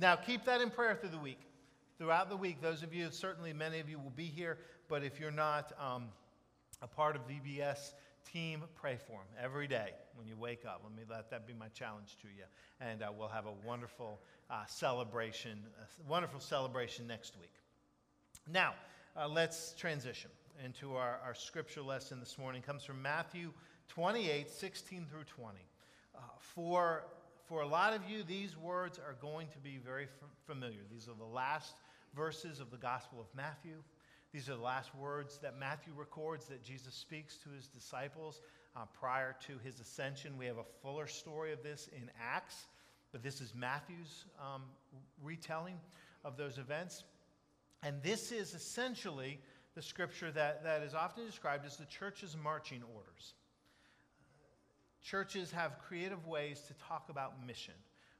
now, keep that in prayer through the week. Throughout the week, those of you, certainly many of you will be here, but if you're not um, a part of VBS team, pray for them every day when you wake up. Let me let that be my challenge to you. And uh, we'll have a wonderful uh, celebration, a wonderful celebration next week. Now, uh, let's transition into our, our scripture lesson this morning. It comes from Matthew 28, 16 through 20. Uh, for, for a lot of you, these words are going to be very familiar. These are the last verses of the Gospel of Matthew. These are the last words that Matthew records that Jesus speaks to his disciples uh, prior to his ascension. We have a fuller story of this in Acts, but this is Matthew's um, retelling of those events. And this is essentially the scripture that, that is often described as the church's marching orders. Churches have creative ways to talk about mission.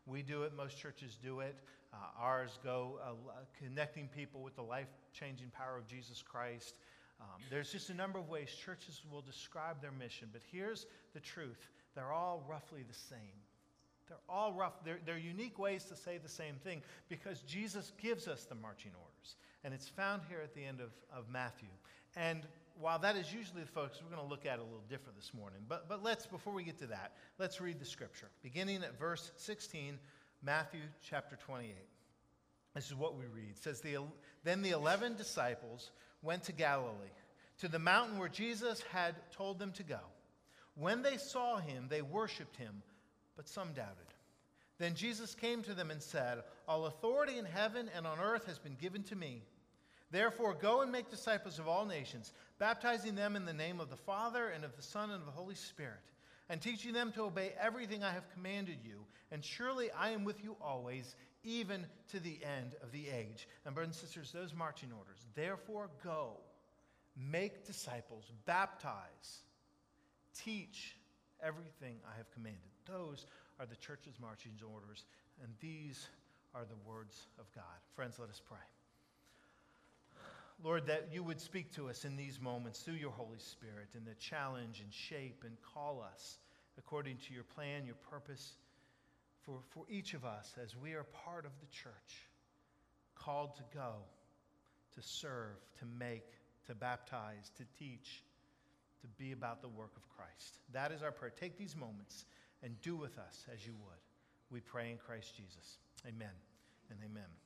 We do it, most churches do it. Uh, ours go uh, connecting people with the life changing power of Jesus Christ. Um, there's just a number of ways churches will describe their mission, but here's the truth they're all roughly the same. They're all rough, they're, they're unique ways to say the same thing because Jesus gives us the marching orders. And it's found here at the end of, of Matthew. And while that is usually the focus, we're going to look at it a little different this morning. But, but let's, before we get to that, let's read the scripture. Beginning at verse 16, Matthew chapter 28. This is what we read. It says, the, Then the eleven disciples went to Galilee, to the mountain where Jesus had told them to go. When they saw him, they worshiped him, but some doubted. Then Jesus came to them and said, All authority in heaven and on earth has been given to me. Therefore, go and make disciples of all nations, baptizing them in the name of the Father and of the Son and of the Holy Spirit, and teaching them to obey everything I have commanded you. And surely I am with you always, even to the end of the age. And, brothers and sisters, those marching orders. Therefore, go, make disciples, baptize, teach everything I have commanded. Those are the church's marching orders, and these are the words of God. Friends, let us pray. Lord, that you would speak to us in these moments through your Holy Spirit and that challenge and shape and call us according to your plan, your purpose for, for each of us as we are part of the church, called to go, to serve, to make, to baptize, to teach, to be about the work of Christ. That is our prayer. Take these moments and do with us as you would. We pray in Christ Jesus. Amen and amen.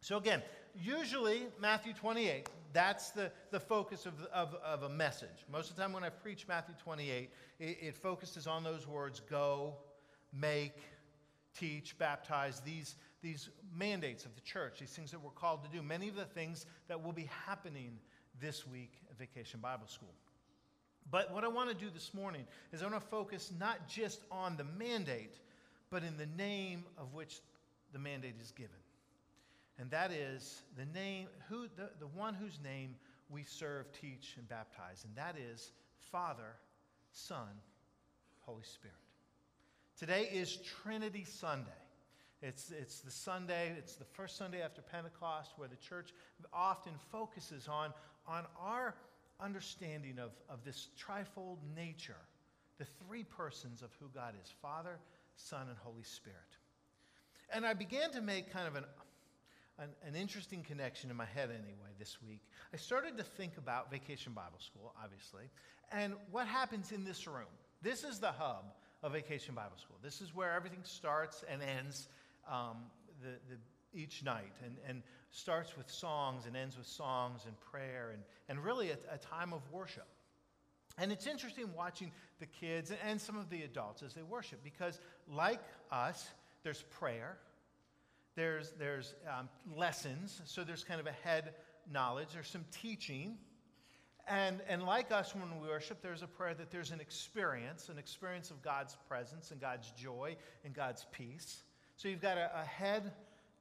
So, again, usually Matthew 28, that's the, the focus of, of, of a message. Most of the time when I preach Matthew 28, it, it focuses on those words go, make, teach, baptize, these, these mandates of the church, these things that we're called to do, many of the things that will be happening this week at Vacation Bible School. But what I want to do this morning is I want to focus not just on the mandate, but in the name of which the mandate is given and that is the name, who, the, the one whose name we serve, teach, and baptize, and that is Father, Son, Holy Spirit. Today is Trinity Sunday. It's, it's the Sunday, it's the first Sunday after Pentecost where the church often focuses on, on our understanding of, of this trifold nature, the three persons of who God is Father, Son, and Holy Spirit. And I began to make kind of an an, an, interesting connection in my head anyway this week. I started to think about Vacation Bible School, obviously, and what happens in this room. This is the hub of Vacation Bible School. This is where everything starts and ends um, the, the, each night, and, and starts with songs and ends with songs and prayer, and, and really a, a time of worship. And it's interesting watching the kids and some of the adults as they worship because, like us, there's prayer, there's, there's um, lessons, so there's kind of a head knowledge, there's some teaching. And, and like us when we worship, there's a prayer that there's an experience, an experience of God's presence and God's joy and God's peace. So you've got a, a head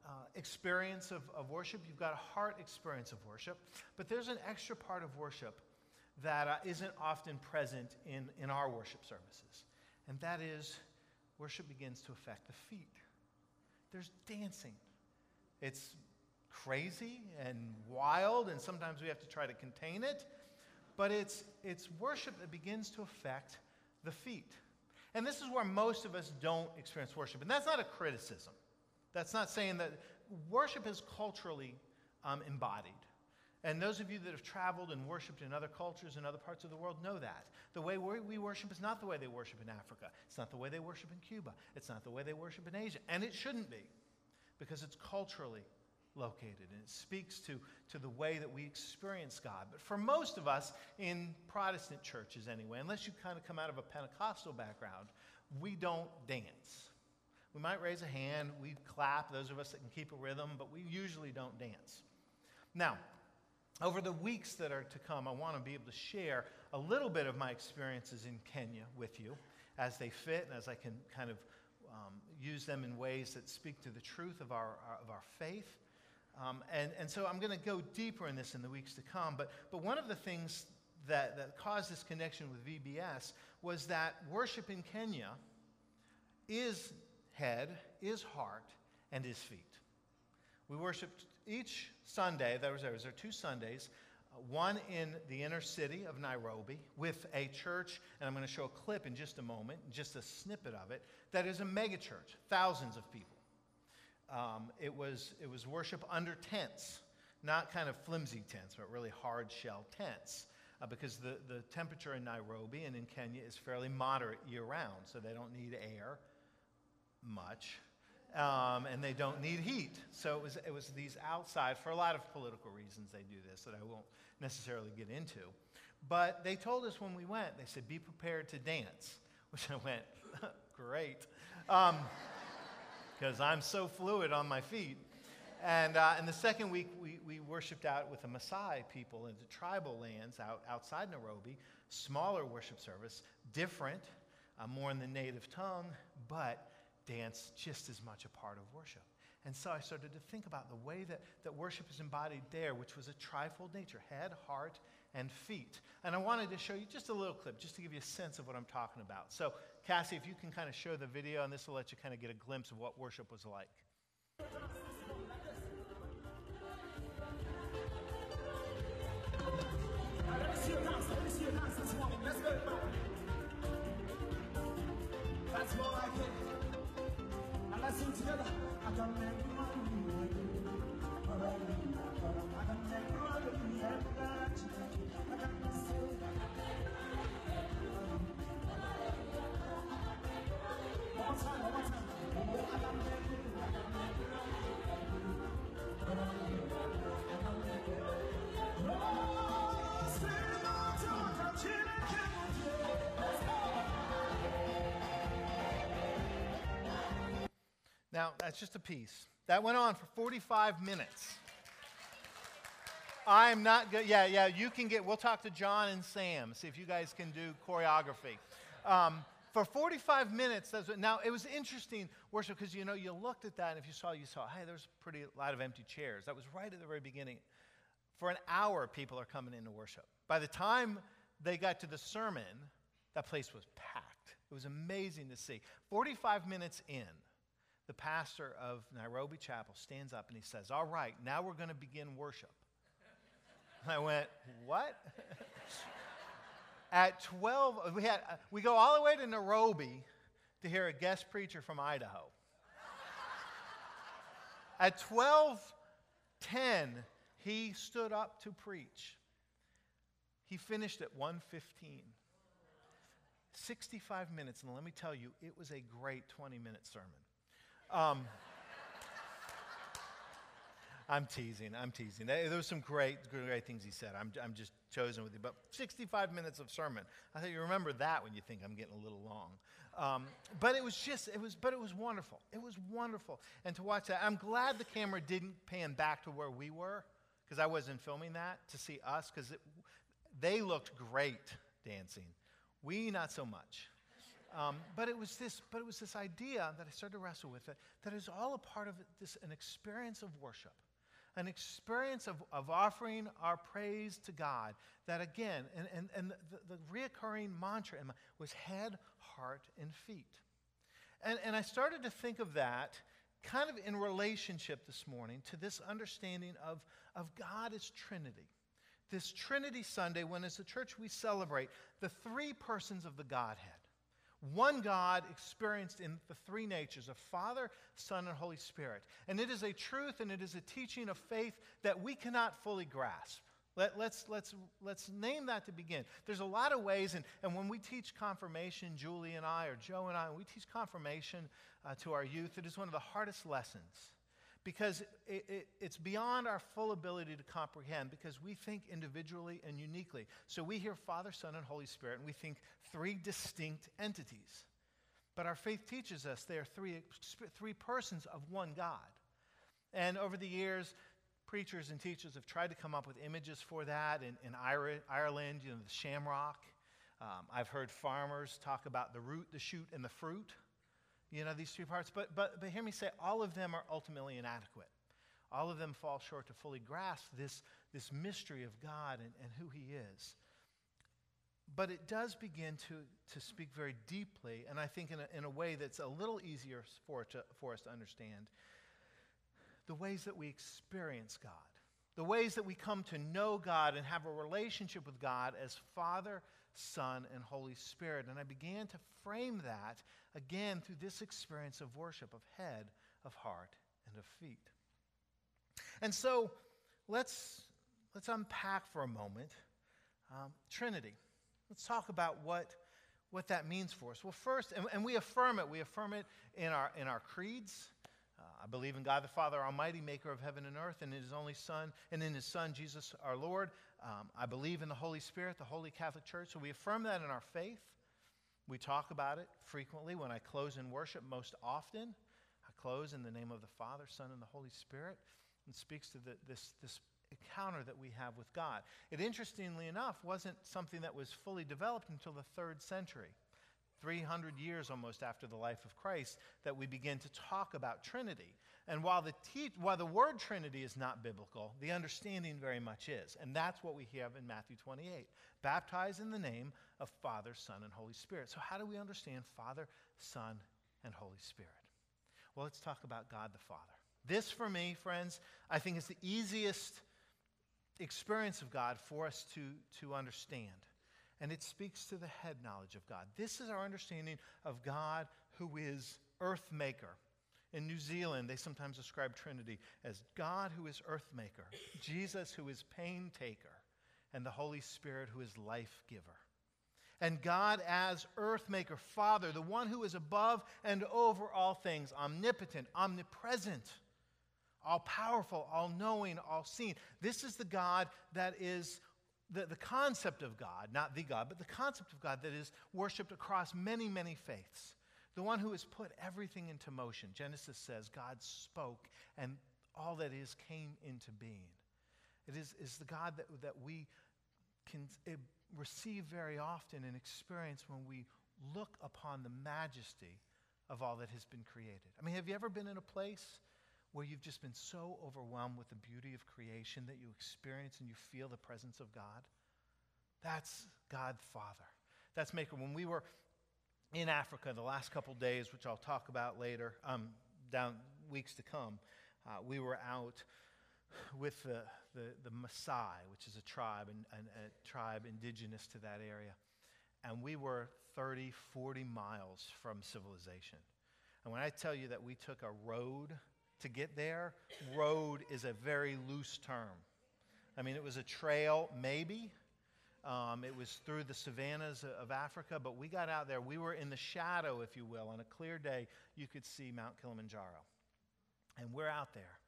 uh, experience of, of worship, you've got a heart experience of worship, but there's an extra part of worship that uh, not often present in, in our worship services. And that is, worship begins to affect the feet there's dancing. It's crazy and wild, and sometimes we have to try to contain it, but it's, it's worship that begins to affect the feet. And this is where most of us don't experience worship. And that's not a criticism. That's not saying that worship is culturally um, embodied. And those of you that have traveled and worshiped in other cultures and other parts of the world know that. The way we worship is not the way they worship in Africa. It's not the way they worship in Cuba. It's not the way they worship in Asia. And it shouldn't be because it's culturally located and it speaks to, to the way that we experience God. But for most of us in Protestant churches, anyway, unless you kind of come out of a Pentecostal background, we don't dance. We might raise a hand, we clap, those of us that can keep a rhythm, but we usually don't dance. Now, over the weeks that are to come, I want to be able to share a little bit of my experiences in Kenya with you as they fit and as I can kind of um, use them in ways that speak to the truth of our, of our faith. Um, and, and so I'm going to go deeper in this in the weeks to come. But, but one of the things that, that caused this connection with VBS was that worship in Kenya is head, is heart, and is feet. We worshiped each Sunday, there was, there was there two Sundays, uh, one in the inner city of Nairobi with a church, and I'm going to show a clip in just a moment, just a snippet of it, that is a megachurch, thousands of people. Um, it, was, it was worship under tents, not kind of flimsy tents, but really hard shell tents. Uh, because the, the temperature in Nairobi and in Kenya is fairly moderate year round, so they don't need air much um, and they don't need heat. So it was, it was these outside, for a lot of political reasons, they do this that I won't necessarily get into. But they told us when we went, they said, be prepared to dance, which I went, great, because um, I'm so fluid on my feet. And uh, in the second week, we, we worshiped out with the Maasai people in the tribal lands out, outside Nairobi, smaller worship service, different, uh, more in the native tongue, but dance just as much a part of worship. And so I started to think about the way that, that worship is embodied there, which was a trifold nature head, heart, and feet. And I wanted to show you just a little clip, just to give you a sense of what I'm talking about. So, Cassie, if you can kind of show the video, and this will let you kind of get a glimpse of what worship was like. That's together. I can make That's just a piece. That went on for 45 minutes. I'm not good. Yeah, yeah, you can get, we'll talk to John and Sam, see if you guys can do choreography. Um, for 45 minutes, that's what, now it was interesting worship because you know, you looked at that and if you saw, you saw, hey, there's a pretty lot of empty chairs. That was right at the very beginning. For an hour, people are coming in to worship. By the time they got to the sermon, that place was packed. It was amazing to see. 45 minutes in, the pastor of Nairobi Chapel stands up and he says, All right, now we're going to begin worship. I went, What? At 12, we, had, we go all the way to Nairobi to hear a guest preacher from Idaho. At 12:10, he stood up to preach. He finished at 1:15. 65 minutes, and let me tell you, it was a great 20-minute sermon. Um, I'm teasing. I'm teasing. There was some great, great things he said. I'm, I'm just chosen with you. But 65 minutes of sermon. I think you remember that when you think I'm getting a little long. Um, but it was just, it was, but it was wonderful. It was wonderful. And to watch that, I'm glad the camera didn't pan back to where we were because I wasn't filming that to see us because they looked great dancing. We, not so much. Um, but it was this, but it was this idea that I started to wrestle with it that is all a part of this an experience of worship, an experience of, of offering our praise to God. That again, and, and, and the, the reoccurring mantra was head, heart, and feet. And, and I started to think of that kind of in relationship this morning to this understanding of, of God as Trinity. This Trinity Sunday, when as a church we celebrate the three persons of the Godhead One God experienced in the three natures of Father, Son, and Holy Spirit. And it is a truth and it is a teaching of faith that we cannot fully grasp. Let, us let's, let's, let's name that to begin. There's a lot of ways, and, and when we teach confirmation, Julie and I, or Joe and I, when we teach confirmation uh, to our youth, it is one of the hardest lessons because it, it, it's beyond our full ability to comprehend because we think individually and uniquely. So we hear Father, Son, and Holy Spirit, and we think three distinct entities. But our faith teaches us they are three, three persons of one God. And over the years, preachers and teachers have tried to come up with images for that. In, in Ireland, you know, the shamrock. Um, I've heard farmers talk about the root, the shoot, and the fruit. You know, these three parts. But, but, but hear me say, all of them are ultimately inadequate. All of them fall short to fully grasp this, this mystery of God and, and who He is. But it does begin to, to speak very deeply, and I think in a, in a way that's a little easier for, to, for us to understand the ways that we experience God, the ways that we come to know God and have a relationship with God as Father, Son, and Holy Spirit. And I began to frame that again through this experience of worship, of head, of heart, and of feet. And so let's, let's unpack for a moment um, Trinity. Let's talk about what, what that means for us. Well, first, and, and we affirm it, we affirm it in our, in our creeds. Uh, I believe in God the Father Almighty, maker of heaven and earth, and in his only Son, and in his Son, Jesus our Lord. Um, I believe in the Holy Spirit, the Holy Catholic Church. So we affirm that in our faith. We talk about it frequently. When I close in worship, most often, I close in the name of the Father, Son, and the Holy Spirit, and speaks to the, this, this encounter that we have with God. It, interestingly enough, wasn't something that was fully developed until the third century. 300 years almost after the life of Christ, that we begin to talk about Trinity. And while the, te- while the word Trinity is not biblical, the understanding very much is. And that's what we have in Matthew 28 baptized in the name of Father, Son, and Holy Spirit. So, how do we understand Father, Son, and Holy Spirit? Well, let's talk about God the Father. This, for me, friends, I think is the easiest experience of God for us to, to understand and it speaks to the head knowledge of God. This is our understanding of God who is earth maker. In New Zealand, they sometimes describe Trinity as God who is earth maker, Jesus who is pain taker, and the Holy Spirit who is life giver. And God as earth maker, Father, the one who is above and over all things, omnipotent, omnipresent, all powerful, all knowing, all seeing. This is the God that is the, the concept of God, not the God, but the concept of God that is worshiped across many, many faiths. The one who has put everything into motion. Genesis says God spoke and all that is came into being. It is, is the God that, that we can eh, receive very often and experience when we look upon the majesty of all that has been created. I mean, have you ever been in a place where you've just been so overwhelmed with the beauty of creation that you experience and you feel the presence of God? That's God Father. That's Maker. When we were in Africa the last couple days, which I'll talk about later, um, down weeks to come, uh, we were out with the, the, the Maasai, which is a tribe, and, and a tribe indigenous to that area. And we were 30, 40 miles from civilization. And when I tell you that we took a road to get there, road is a very loose term. I mean, it was a trail, maybe. Um, it was through the savannas of Africa, but we got out there. We were in the shadow, if you will. On a clear day, you could see Mount Kilimanjaro. And we're out there.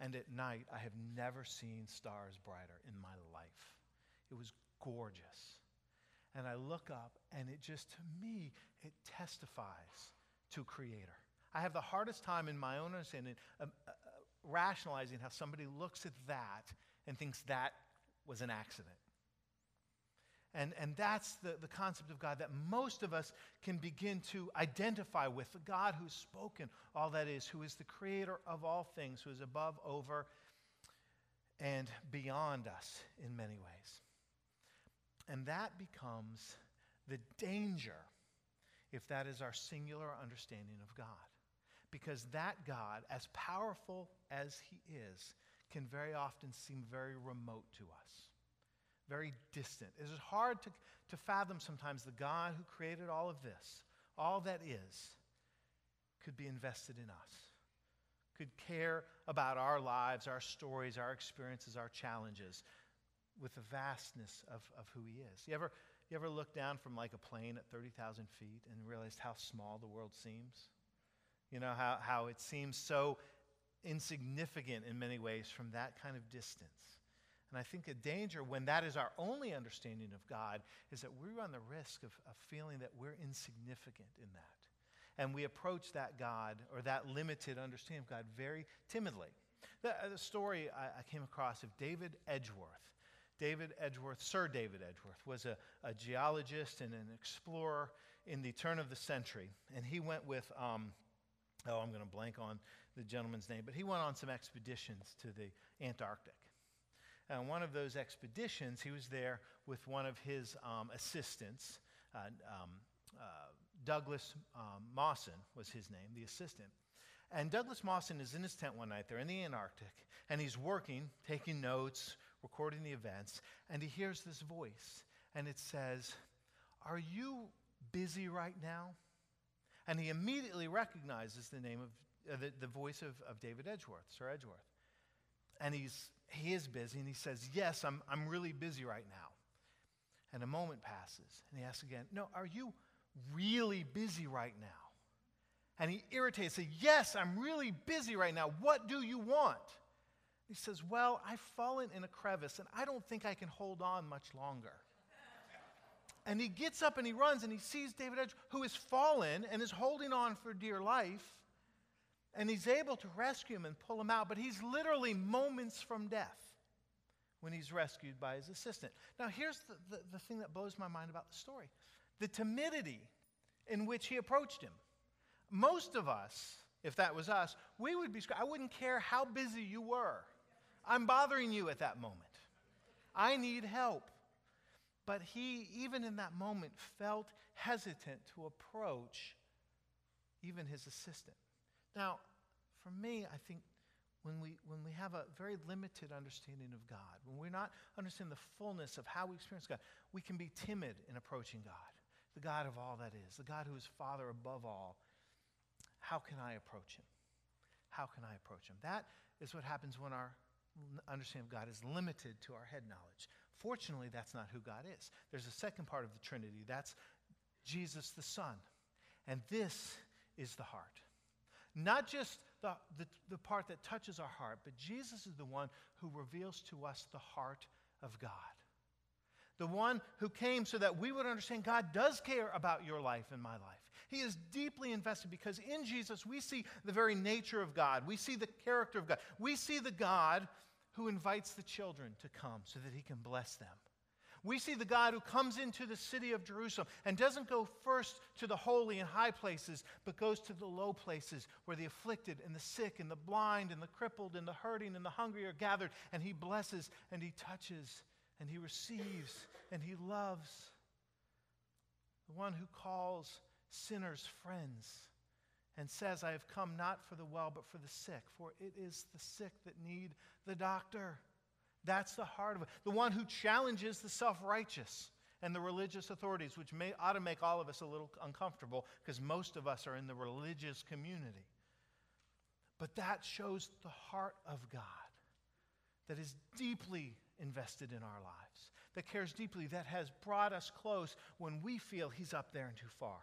And at night, I have never seen stars brighter in my life. It was gorgeous. And I look up, and it just, to me, it testifies to Creator. I have the hardest time in my own understanding uh, uh, rationalizing how somebody looks at that and thinks that was an accident. And, and that's the, the concept of God that most of us can begin to identify with the God who's spoken all that is, who is the creator of all things, who is above, over, and beyond us in many ways. And that becomes the danger if that is our singular understanding of God. Because that God, as powerful as he is, can very often seem very remote to us, very distant. It is hard to, to fathom sometimes the God who created all of this, all that is, could be invested in us, could care about our lives, our stories, our experiences, our challenges with the vastness of, of who He is. You ever, you ever look down from like a plane at 30,000 feet and realized how small the world seems? You know, how, how it seems so insignificant in many ways from that kind of distance. And I think a danger when that is our only understanding of God is that we run the risk of, of feeling that we're insignificant in that. And we approach that God or that limited understanding of God very timidly. The, uh, the story I, I, came across of David Edgeworth. David Edgeworth, Sir David Edgeworth, was a, a geologist and an explorer in the turn of the century. And he went with, um, oh, I'm going to blank on the gentleman's name, but he went on some expeditions to the Antarctic. And one of those expeditions, he was there with one of his um, assistants. Uh, um, uh, Douglas um, Mawson was his name, the assistant. And Douglas Mawson is in his tent one night there in the Antarctic, and he's working, taking notes, recording the events, and he hears this voice, and it says, Are you busy right now? And he immediately recognizes the name of uh, the, the voice of, of David Edgeworth, Sir Edgeworth. And he's he is busy, and he says, Yes, I'm, I'm really busy right now. And a moment passes, and he asks again, No, are you really busy right now? And he irritates, says, Yes, I'm really busy right now. What do you want? He says, Well, I've fallen in a crevice, and I don't think I can hold on much longer. and he gets up and he runs, and he sees David Edge, who has fallen and is holding on for dear life. And he's able to rescue him and pull him out, but he's literally moments from death when he's rescued by his assistant. Now, here's the, the, the, thing that blows my mind about the story the timidity in which he approached him. Most of us, if that was us, we would be, I wouldn't care how busy you were. I'm bothering you at that moment. I need help. But he, even in that moment, felt hesitant to approach even his assistant. Now, for me, I think when we, when we have a very limited understanding of God, when we're not understanding the fullness of how we experience God, we can be timid in approaching God, the God of all that is, the God who is Father above all. How can I approach him? How can I approach him? That is what happens when our understanding of God is limited to our head knowledge. Fortunately, that's not who God is. There's a second part of the Trinity that's Jesus the Son. And this is the heart. Not just the, the, the, part that touches our heart, but Jesus is the one who reveals to us the heart of God. The one who came so that we would understand God does care about your life and my life. He is deeply invested because in Jesus we see the very nature of God. We see the character of God. We see the God who invites the children to come so that he can bless them. We see the God who comes into the city of Jerusalem and doesn't go first to the holy and high places, but goes to the low places where the afflicted and the sick and the blind and the crippled and the hurting and the hungry are gathered. And he blesses and he touches and he receives and he loves. The one who calls sinners friends and says, I have come not for the well, but for the sick, for it is the sick that need the doctor. That's the heart of it. The one who challenges the self righteous and the religious authorities, which may, ought to make all of us a little uncomfortable because most of us are in the religious community. But that shows the heart of God that is deeply invested in our lives, that cares deeply, that has brought us close when we feel He's up there and too far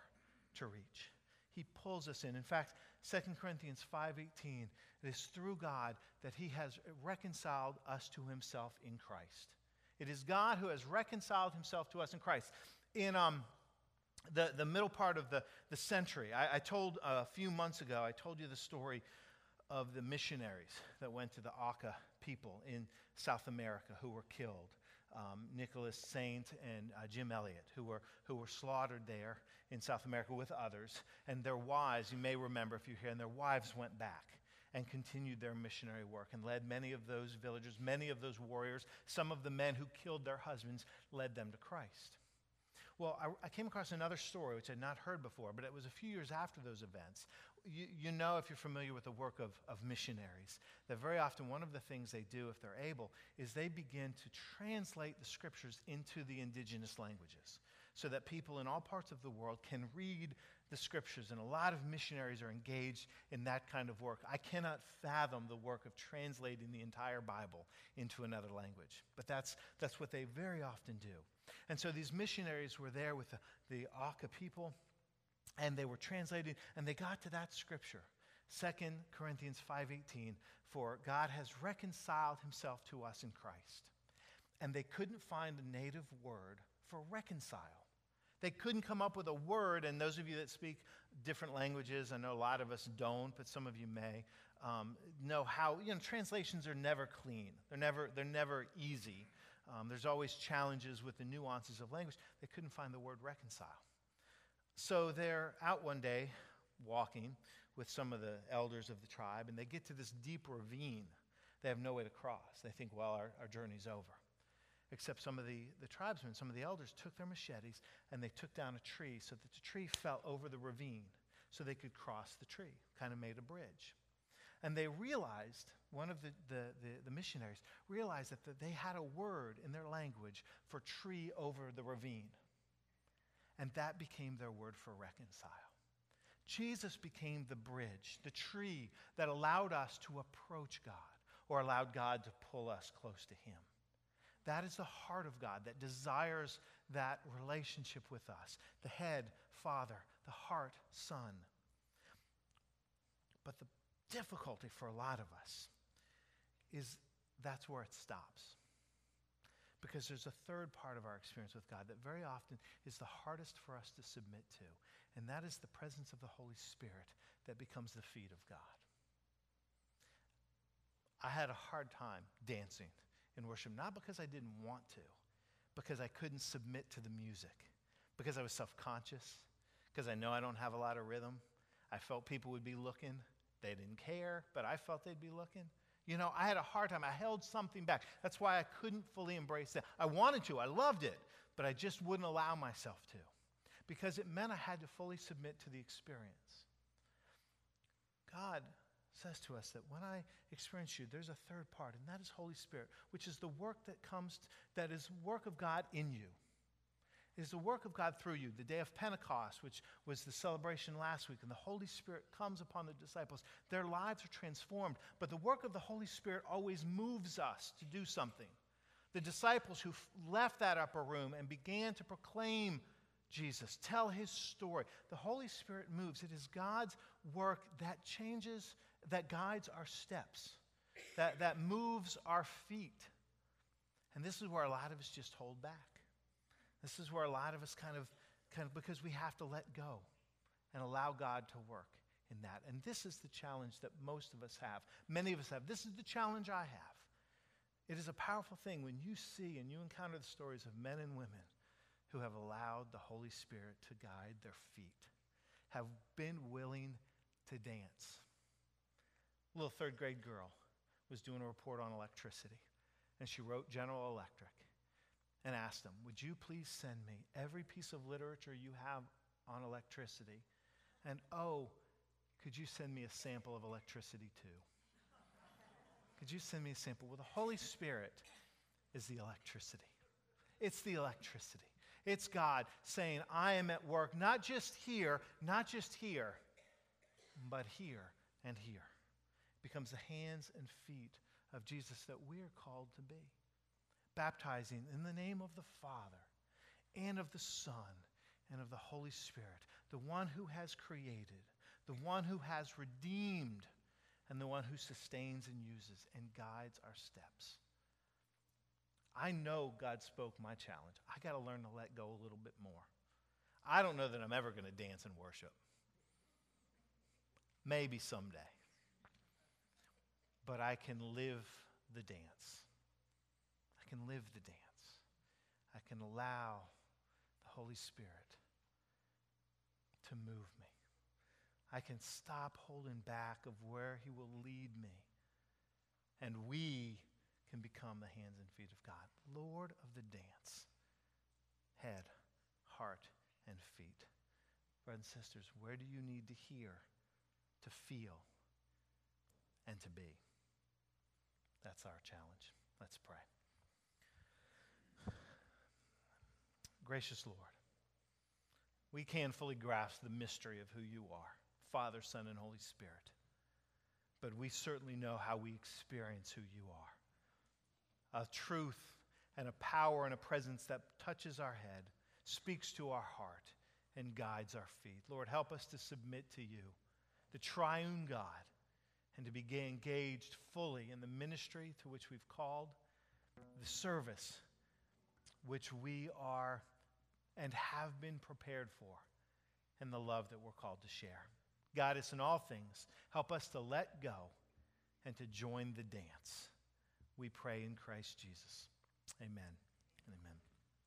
to reach. He pulls us in. In fact, 2 Corinthians 5:18 it is through God that he has reconciled us to himself in Christ. It is God who has reconciled himself to us in Christ. In um, the, the middle part of the, the century, I, I told uh, a few months ago, I told you the story of the missionaries that went to the Auca people in South America who were killed. Um, Nicholas Saint and uh, Jim Elliot, who were, who were slaughtered there in South America with others. And their wives, you may remember if you're here, and their wives went back and continued their missionary work and led many of those villagers, many of those warriors, some of the men who killed their husbands, led them to Christ. Well, I, I, came across another story which I'd not heard before, but it was a few years after those events. You, you know, if you're familiar with the work of, of missionaries, that very often one of the things they do, if they're able, is they begin to translate the scriptures into the indigenous languages so that people in all parts of the world can read the scriptures, and a lot of missionaries are engaged in that kind of work. I cannot fathom the work of translating the entire Bible into another language, but that's, that's what they very often do. And so these missionaries were there with the, the Auca people, and they were translating, and they got to that scripture. 2 Corinthians 5:18 for God has reconciled himself to us in Christ. And they couldn't find a native word for reconcile. They couldn't come up with a word, and those of you that speak different languages, I know a lot of us don't, but some of you may, um, know how, you know, translations are never clean. They're never, they're never easy. Um, there's always challenges with the nuances of language. They couldn't find the word reconcile. So they're out one day walking with some of the elders of the tribe, and they get to this deep ravine. They have no way to cross. They think, well, our, our journey's over. Except some of the, the tribesmen, some of the elders took their machetes and they took down a tree so that the tree fell over the ravine so they could cross the tree, kind of made a bridge. And they realized, one of the, the, the, the missionaries realized that the, they had a word in their language for tree over the ravine. And that became their word for reconcile. Jesus became the bridge, the tree that allowed us to approach God or allowed God to pull us close to Him. That is the heart of God that desires that relationship with us the head, Father, the heart, Son. But the difficulty for a lot of us is that's where it stops. Because there's a third part of our experience with God that very often is the hardest for us to submit to, and that is the presence of the Holy Spirit that becomes the feet of God. I had a hard time dancing in worship, not because I didn't want to, because I couldn't submit to the music, because I was self conscious, because I know I don't have a lot of rhythm. I felt people would be looking. They didn't care, but I felt they'd be looking. You know, I had a hard time. I held something back. That's why I couldn't fully embrace it. I wanted to, I loved it, but I just wouldn't allow myself to because it meant I had to fully submit to the experience. God says to us that when I experience you, there's a third part, and that is Holy Spirit, which is the work that comes, that is work of God in you. Is the work of God through you. The day of Pentecost, which was the celebration last week, and the Holy Spirit comes upon the disciples. Their lives are transformed, but the work of the Holy Spirit always moves us to do something. The disciples who left that upper room and began to proclaim Jesus, tell his story. The Holy Spirit moves. It is God's work that changes that guides our steps, that, that moves our feet. And this is where a lot of us just hold back. This is where a lot of us kind of, kind of because we have to let go and allow God to work in that. And this is the challenge that most of us have. Many of us have. This is the challenge I have. It is a powerful thing when you see and you encounter the stories of men and women who have allowed the Holy Spirit to guide their feet, have been willing to dance A little third grade girl was doing a report on electricity, and she wrote General Electric and asked them, Would you please send me every piece of literature you have on electricity? And oh, could you send me a sample of electricity too? Could you send me a sample? Well, the Holy Spirit is the electricity. It's the electricity. It's God saying, I am at work, not just here, not just here, but here and here It becomes the hands and feet of Jesus that we are called to be. Baptizing in the name of the Father and of the Son and of the Holy Spirit, the one who has created, the one who has redeemed, and the one who sustains and uses and guides our steps. I know God spoke my challenge. I got to learn to let go a little bit more. I don't know that I'm ever going to dance and worship. Maybe someday but I can live the dance. I can live the dance. I can allow the Holy Spirit to move me. I can stop holding back of where He will lead me. And we can become the hands and feet of God. Lord of the dance, head, heart, and feet. Brothers and sisters, where do you need to hear, to feel, and to be? That's our challenge. Let's pray. Gracious Lord, we can't fully grasp the mystery of who you are Father, Son, and Holy Spirit. But we certainly know how we experience who you are a truth and a power and a presence that touches our head, speaks to our heart, and guides our feet. Lord, help us to submit to you, the triune God, and to be engaged fully in the ministry to which we've called, the service which we are and have been prepared for, and the love that we're called to share. Guide us in all things. Help us to let go and to join the dance. We pray in Christ Jesus. Amen.